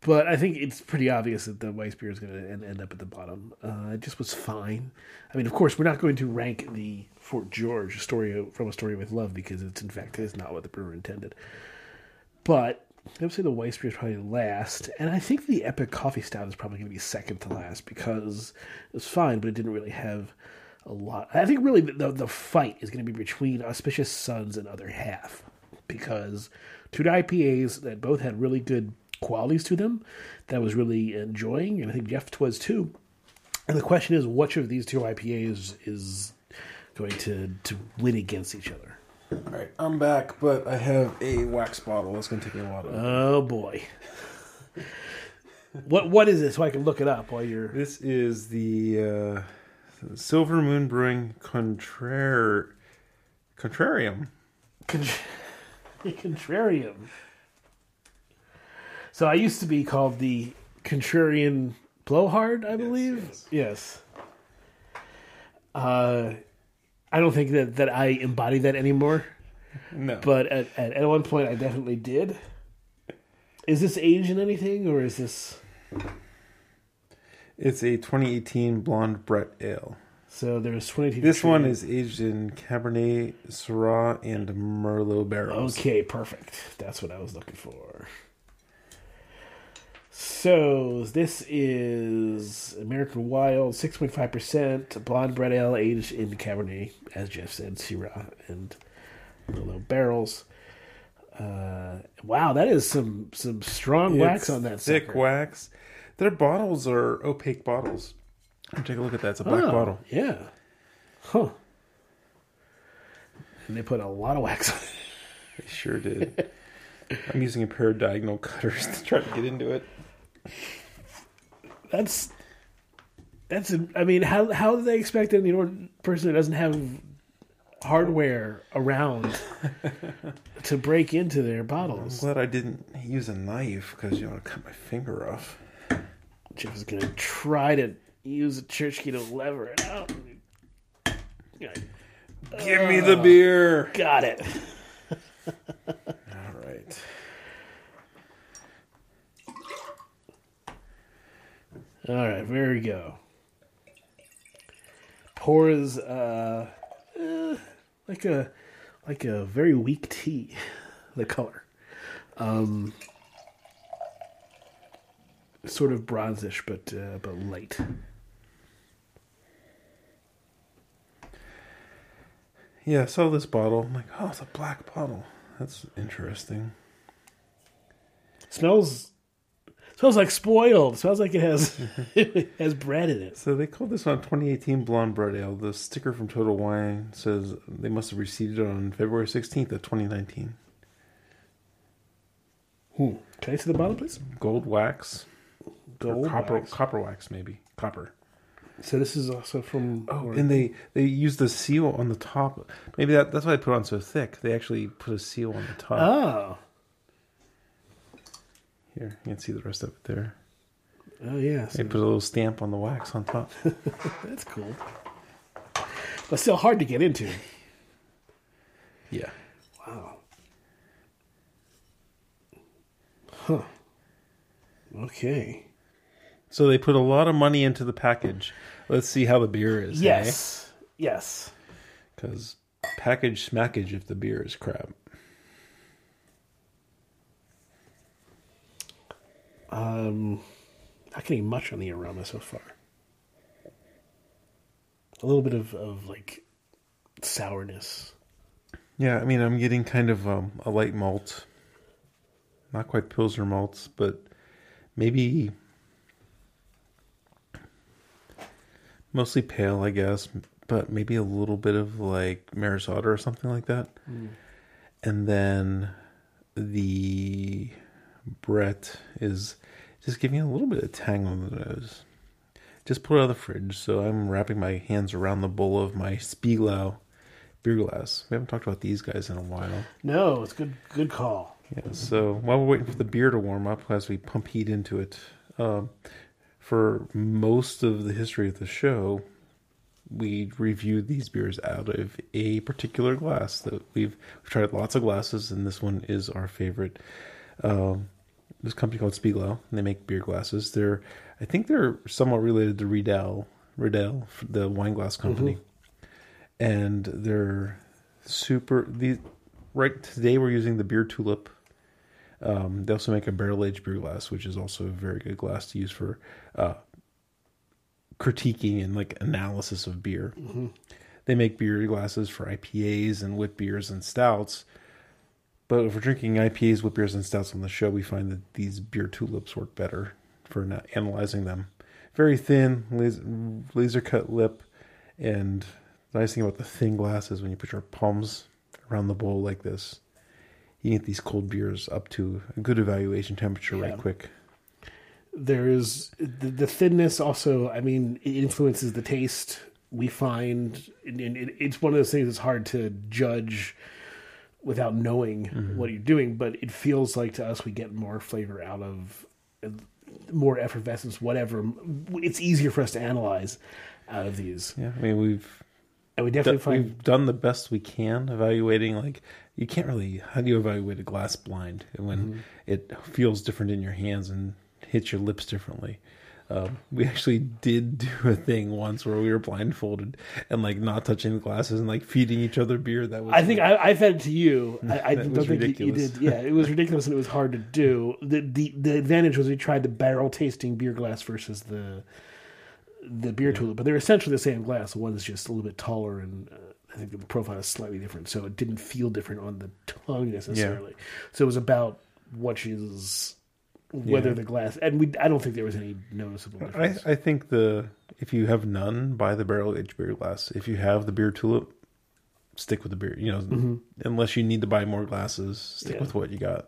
But I think it's pretty obvious that the Weissbier is going to end, end up at the bottom. Uh, it just was fine. I mean, of course, we're not going to rank the Fort George story from Astoria with love because it's in fact is not what the brewer intended. But I would say the Weissbier is probably last, and I think the Epic Coffee Stout is probably going to be second to last because it was fine, but it didn't really have a lot. I think really the, the fight is going to be between Auspicious Sons and Other Half because two IPAs that both had really good qualities to them that I was really enjoying, and I think Jeff was too. And the question is, which of these two IPAs is going to to win against each other? All right, I'm back, but I have a wax bottle. That's gonna take me a while. To... Oh boy. what what is it so I can look it up while you're This is the uh, Silver Moon Brewing Contrar Contrarium. Con- Contrarium. So I used to be called the contrarian blowhard, I believe. yes. Yes. Uh, I don't think that, that I embody that anymore, No, but at, at, at one point I definitely did. Is this age in anything, or is this. it's a 2018 blonde Brett ale. So there's 22. This one is aged in Cabernet Syrah and Merlot barrels. Okay, perfect. That's what I was looking for. So this is American Wild, six point five percent blonde Brett ale aged in Cabernet, as Jeff said, Syrah and Merlot barrels. Uh, wow, that is some some strong wax on that. thick sucker. wax. Their bottles are opaque bottles. Take a look at that. It's a black Oh, bottle. Yeah. Huh. And they put a lot of wax on it. They sure did. I'm using a pair of diagonal cutters to try to get into it. That's that's. I mean, how how do they expect any person who doesn't have hardware around to break into their bottles? I'm glad I didn't use a knife because you want to cut my finger off. Jeff is gonna try to use a church key to lever it out. Give me the beer. Got it. All right. All right, there we go. Pours uh, eh, like a like a very weak tea. The color, um, sort of bronzish, but uh, but light. Yeah, I saw this bottle. I'm like, oh, it's a black bottle. That's interesting. smells smells like spoiled. smells like it has it has bread in it. So they called this one 2018 Blonde Brett Ale. The sticker from Total Wine says they must have received it on February 16th of 2019. Hmm. Can I see the bottle, please? Gold wax. Or Gold copper wax. copper wax maybe. Copper. So this is also from. Oh, and they they use the seal on the top. Maybe that that's why they put on so thick. They actually put a seal on the top. oh, Here, you can see the rest of it there. oh yeah. They put a little stamp on the wax on top. that's cool, but still hard to get into. yeah. Wow. Huh. Okay. So they put a lot of money into the package. Let's see how the beer is. Yes. Yes. Because package smackage if the beer is crap. Um, not getting much on the aroma so far. A little bit of, of like sourness. Yeah, I mean, I'm getting kind of um, a light malt. Not quite Pilsner malts, but maybe mostly pale, I guess, but maybe a little bit of like Maris Otter or something like that. And then the Brett is just giving a little bit of tang on the nose. Just pulled out of the fridge, so I'm wrapping my hands around the bowl of my Spiegelau beer glass. We haven't talked about these guys in a while. No, it's good. Good call. Yeah, so while we're waiting for the beer to warm up, as we pump heat into it, um, for most of the history of the show, we reviewed these beers out of a particular glass that we've, we've tried lots of glasses, and this one is our favorite. Um, this company called Spiegelau, and they make beer glasses. They're, I think they're somewhat related to Riedel, Riedel, the wine glass company, and they're super. These right today we're using the beer tulip. Um, they also make a barrel aged beer glass, which is also a very good glass to use for uh, critiquing and like analysis of beer. They make beer glasses for IPAs and wit beers and stouts. But if we're drinking IPAs, wit beers, and stouts on the show, we find that these beer tulips work better for na- analyzing them. Very thin, laser, laser cut lip, and the nice thing about the thin glass is when you put your palms around the bowl like this, you get these cold beers up to a good evaluation temperature Yeah. right quick. there is the, the thinness also i mean it influences the taste we find and, it, it's one of those things that's hard to judge without knowing Mm-hmm. what you're doing. But it feels like to us we get more flavor out of more effervescence, whatever. It's easier for us to analyze out of these, Yeah, I mean we've and we definitely find we've done the best we can evaluating. Like you can't really how do you evaluate a glass blind when Mm-hmm. it feels different in your hands and hits your lips differently. Um, we actually did do a thing once where we were blindfolded and like not touching the glasses and like feeding each other beer. That was I think I, I fed it to you. I, I don't think you- you did. Yeah, it was ridiculous and it was hard to do. The, the the advantage was we tried the barrel tasting beer glass versus the the beer tulip, but they're essentially the same glass. One is just a little bit taller, and uh, I think the profile is slightly different, so it didn't feel different on the tongue necessarily. So it was about what is whether Yeah. the glass, and we I don't think there was any noticeable difference. I think the if you have none, buy the barrel aged beer glass. If you have the beer tulip, stick with the beer. You know, unless you need to buy more glasses, stick Yeah. with what you got.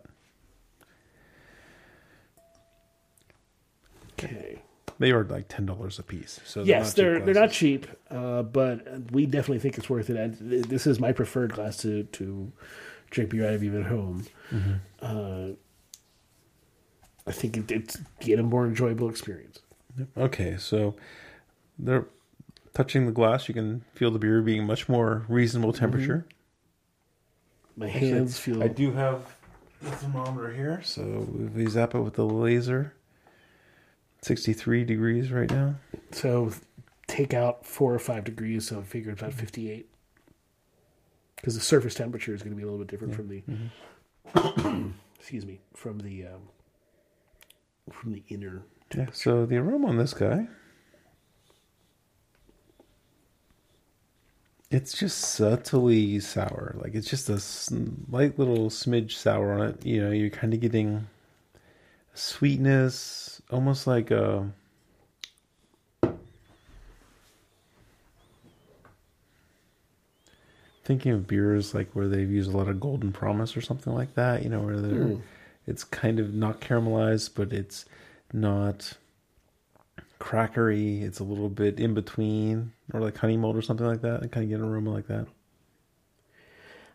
okay. They are like ten dollars a piece. So yes, they're they're not cheap, uh, but we definitely think it's worth it. And this is my preferred glass to to drink beer out of even at home. Mm-hmm. Uh, I think it, it's get a more enjoyable experience. Okay, so they're touching the glass. You can feel the beer being much more reasonable temperature. My hands feel I do have the thermometer here, so if we zap it with the laser, sixty-three degrees right now. so. Take out four or five degrees, so I figure it's about fifty-eight. Because the surface temperature is going to be a little bit different from the, Mm-hmm. excuse me, from the um, from the inner. Yeah. So the aroma on this guy, it's just subtly sour. Like it's just a slight little smidge sour on it. You know, you're kind of getting sweetness, almost like a. Thinking of beers like where they've used a lot of Golden Promise or something like that, you know, where they're, Mm. it's kind of not caramelized, but it's not crackery. It's a little bit in between, or like honey malt or something like that. I kind of get an aroma like that.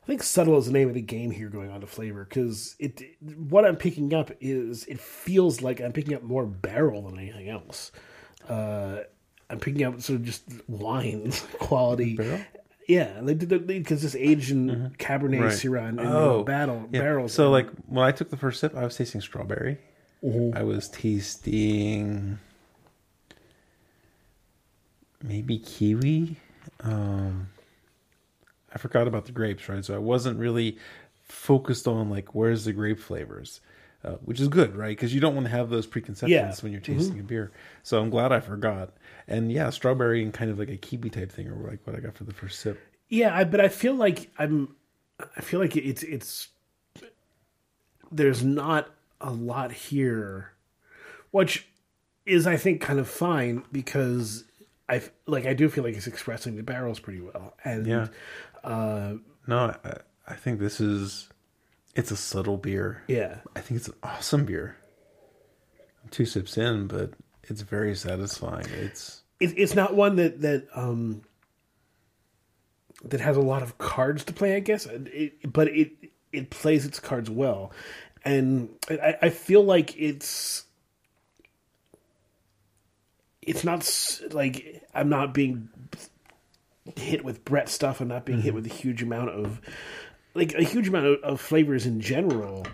I think subtle is the name of the game here going on to flavor because it what I'm picking up is it feels like I'm picking up more barrel than anything else. Uh, I'm picking up sort of just wine quality. Barrel? Yeah, they did because this aged in Cabernet Right. Syrah and Oh, battle Yeah. barrels. So like when I took the first sip, I was tasting strawberry. Mm-hmm. I was tasting maybe kiwi. Um, I forgot about the grapes, right? So I wasn't really focused on like where's the grape flavors, uh, which is good, right? Because you don't want to have those preconceptions Yeah. when you're tasting a beer. So I'm glad I forgot. And yeah, strawberry and kind of like a kiwi type thing, or like what I got for the first sip. Yeah, I, but I feel like I'm. I feel like it's it's. There's not a lot here, which is I think kind of fine because I like I do feel like it's expressing the barrels pretty well, and Yeah. Uh, No, I, I think this is it's a subtle beer. yeah, I think it's an awesome beer. I'm two sips in, but it's very satisfying. It's it, it's not one that that um that has a lot of cards to play, I guess. It, but it it plays its cards well, and I, I feel like it's it's not like I'm not being hit with Brett stuff. I'm not being hit with a huge amount of like a huge amount of, of flavors in general.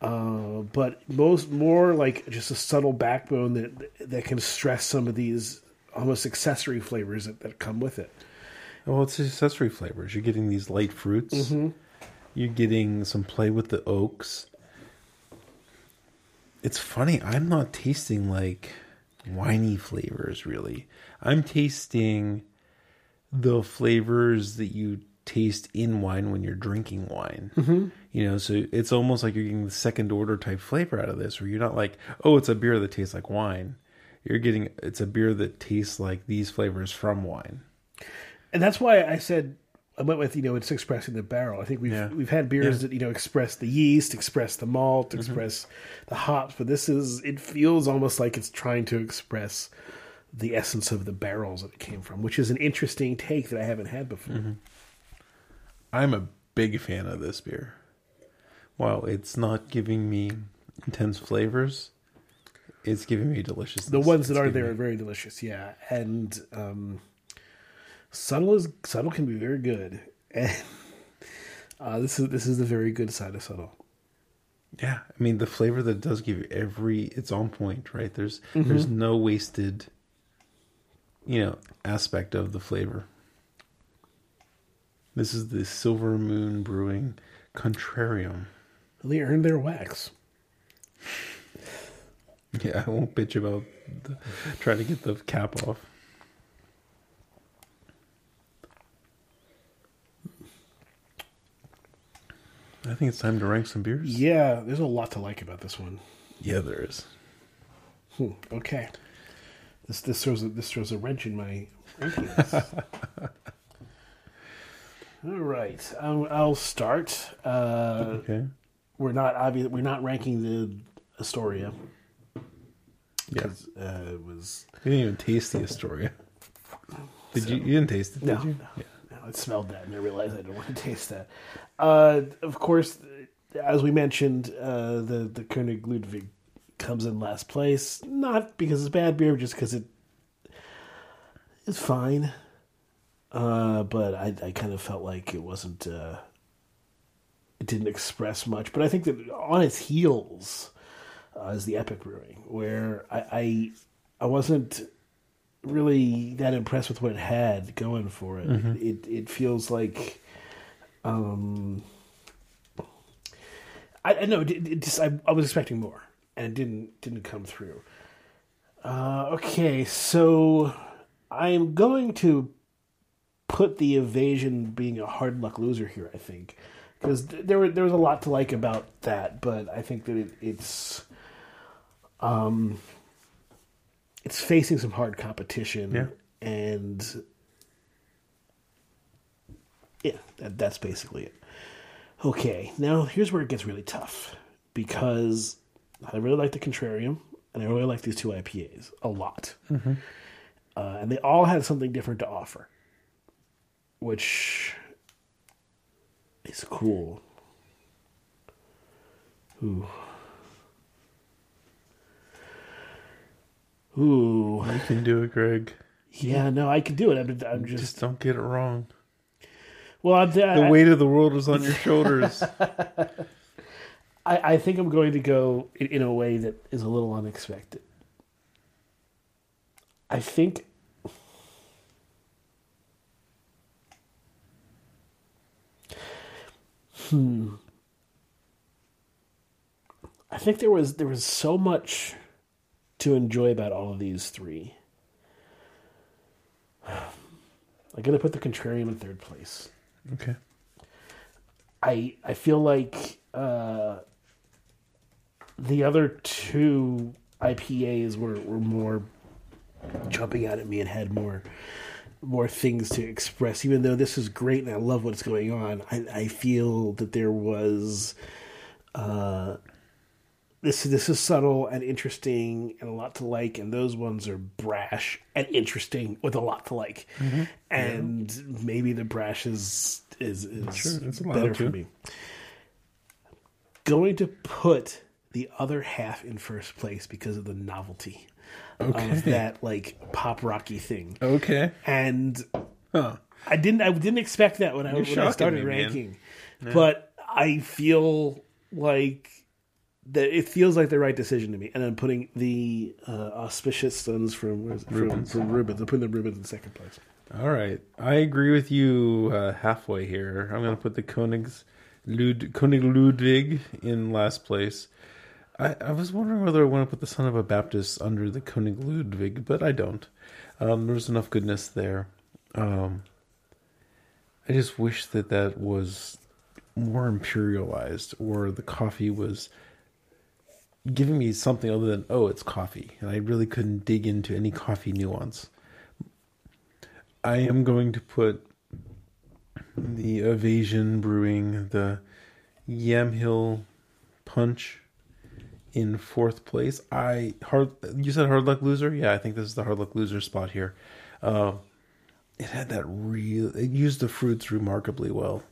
Uh, but most more like just a subtle backbone that that can stress some of these almost accessory flavors that, that come with it. well, it's accessory flavors. You're getting these light fruits. Mm-hmm. You're getting some play with the oaks. It's funny. I'm not tasting like winey flavors really. I'm tasting the flavors that you taste in wine when you're drinking wine. Mm-hmm. You know, so it's almost like you're getting the second order type flavor out of this, where you're not like, oh, it's a beer that tastes like wine. You're getting it's a beer that tastes like these flavors from wine. And that's why I said I went with you know it's expressing the barrel. I think we've Yeah. we've had beers Yeah. Mm-hmm. that you know express the yeast, express the malt, express the hops, but this is it feels almost like it's trying to express the essence of the barrels that it came from, which is an interesting take that I haven't had before. Mm-hmm. I'm a big fan of this beer. While it's not giving me intense flavors, it's giving me delicious. The ones that It's are there are very delicious, yeah. And um, subtle is subtle can be very good, and uh, this is this is a very good side of subtle. Yeah, I mean the flavor that does give you every it's on point, right? There's Mm-hmm. there's no wasted you know, aspect of the flavor. This is the Silver Moon Brewing Contrarium. They earned their wax. Yeah, I won't bitch about the, trying to get the cap off. I think it's time to rank some beers. Yeah, there's a lot to like about this one. Yeah, there is. Hmm, okay, this this throws a, this throws a wrench in my rankings. All right, I'll, I'll start. Uh, Okay. we're not obvious. We're not ranking the Astoria Yeah. uh, it was You didn't even taste the Astoria. Did you? You didn't taste it, did No, you? no, no, I smelled that and I realized I didn't want to taste that. Uh, of course, as we mentioned, uh, the the Koenig Ludwig comes in last place, not because it's bad beer, just because it is fine. Uh, but I, I kind of felt like it wasn't. Uh, it didn't express much, but I think that on its heels uh, is the Epic Brewing, where I, I I wasn't really that impressed with what it had going for it. It it feels like, um, I, I know it, it just I, I was expecting more, and it didn't didn't come through. Uh, okay, so I am going to put the evasion being a hard luck loser here. I think because there were there was a lot to like about that, but I think that it, it's um it's facing some hard competition Yeah. and yeah that, that's basically it okay now here's where it gets really tough because i really like the contrarium and i really like these two ipas a lot uh, and they all had something different to offer which is cool ooh ooh You can do it, Greg. yeah, no, I can do it. I'm, I'm just, Just don't get it wrong. well. I'm, The I, weight of the world is on your shoulders. I, I think I'm going to go in, in a way that is a little unexpected. I think. Hmm. I think there was there was so much to enjoy about all of these three. I'm gonna put the Contrarium in third place. okay. I I feel like uh, the other two IPAs were, were more jumping out at me and had more more things to express. Even though this is great and I love what's going on, I, I feel that there was uh, this this is subtle and interesting and a lot to like, and those ones are brash and interesting with a lot to like. And maybe the brash is is, is Sure, better for me. Going to put the other half in first place because of the novelty Okay. of that like pop rocky thing. Okay. And Huh. I didn't I didn't expect that when I when I started me, ranking. But I feel like that it feels like the right decision to me. And I'm putting the uh, auspicious sons from where's it? from Reuben's. from Reuben's. I'm putting the Reuben's in second place. All right. I agree with you uh, halfway here. I'm going to put the Königs Lud- König Ludwig in last place. I, I was wondering whether I want to put the Son of a Baptist under the König Ludwig, but I don't. Um, there's enough goodness there. Um, I just wish that that was more imperialized, or the coffee was giving me something other than oh, it's coffee, and I really couldn't dig into any coffee nuance. I am going to put the Evasion Brewing, the Yamhill Punch in fourth place. I hard you said hard luck loser? Yeah, I think this is the hard luck loser spot here. Uh, it had that real it used the fruits remarkably well.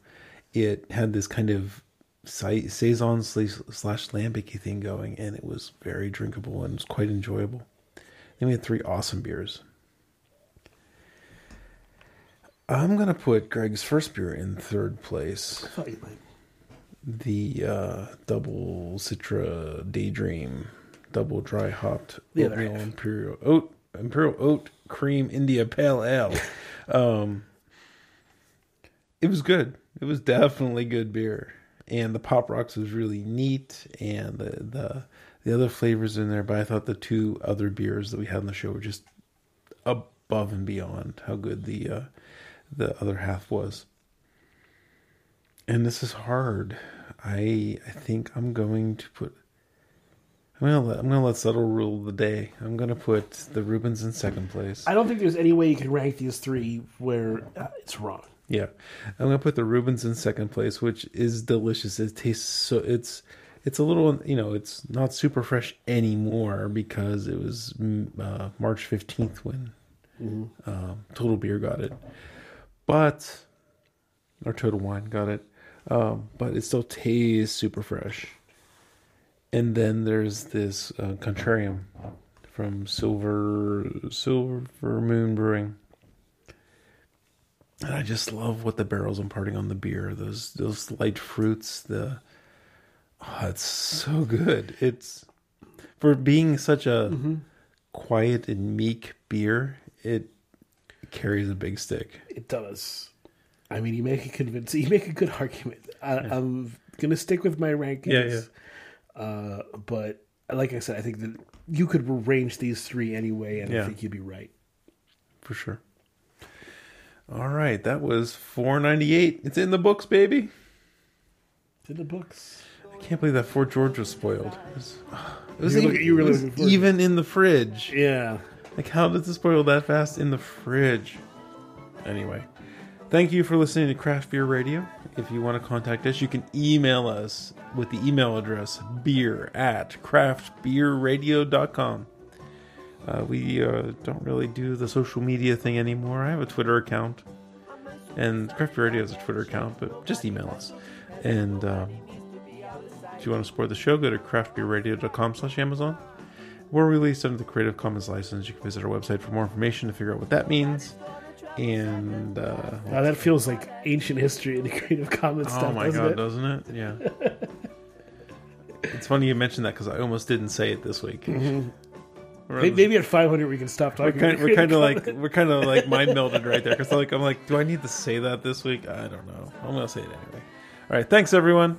it had this kind of sa- saison slash, slash lambic thing going, and it was very drinkable and it was quite enjoyable. Then we had three awesome beers. I'm gonna put Greg's first beer in third place. I thought you might. The uh, double Citra Daydream, double dry hopped The oatmeal imperial oat imperial oat cream India Pale Ale. um, it was good. It was definitely good beer, and the pop rocks was really neat, and the the the other flavors in there. But I thought the two other beers that we had on the show were just above and beyond how good the uh, the other half was. And this is hard. I I think I'm going to put. I'm gonna let I'm gonna let subtle rule the day. I'm gonna put the Reuben's in second place. I don't think there's any way you can rank these three where uh, it's wrong. Yeah, I'm gonna put the Reuben's in second place, which is delicious. It tastes so it's it's a little you know it's not super fresh anymore because it was mm, uh, March 15th when um, Total Beer got it, but or Total Wine got it, um, but it still tastes super fresh. And then there's this uh, Contrarium from Silver Silver Moon Brewing. And I just love what the barrel's imparting on the beer. Those those light fruits, the oh, it's so good. It's for being such a quiet and meek beer, it carries a big stick. It does. I mean, you make a convincing, you make a good argument. I, I'm gonna stick with my rankings. Yeah, yeah. Uh, but like I said, I think that you could arrange these three anyway, and Yeah. I think you'd be right. For sure. All right, that was 498. It's in the books, baby. It's in the books. I can't believe that Fort George was spoiled. It was, it was even, looking- you were it was looking forward to even in the fridge. Yeah. Like, how did this spoil that fast in the fridge? Anyway, thank you for listening to Craft Beer Radio. If you want to contact us, you can email us with the email address beer at craftbeerradio.com. Uh, we uh, don't really do the social media thing anymore. I have a Twitter account, and Craft Beer Radio has a Twitter account, but just email us. And um, if you want to support the show, go to craftbeerradio.com slash Amazon. We're released under the Creative Commons license. You can visit our website for more information to figure out what that means. And uh, Now that feels like ancient history in the Creative Commons oh stuff. my doesn't god, it? doesn't it? Yeah. it's funny you mentioned that because I almost didn't say it this week. We're, May- Maybe at 500 we can stop we're talking. kind, we're kind of like we're kind of like mind melded right there because like I'm like, do I need to say that this week? I don't know. I'm gonna say it anyway. All right, thanks everyone.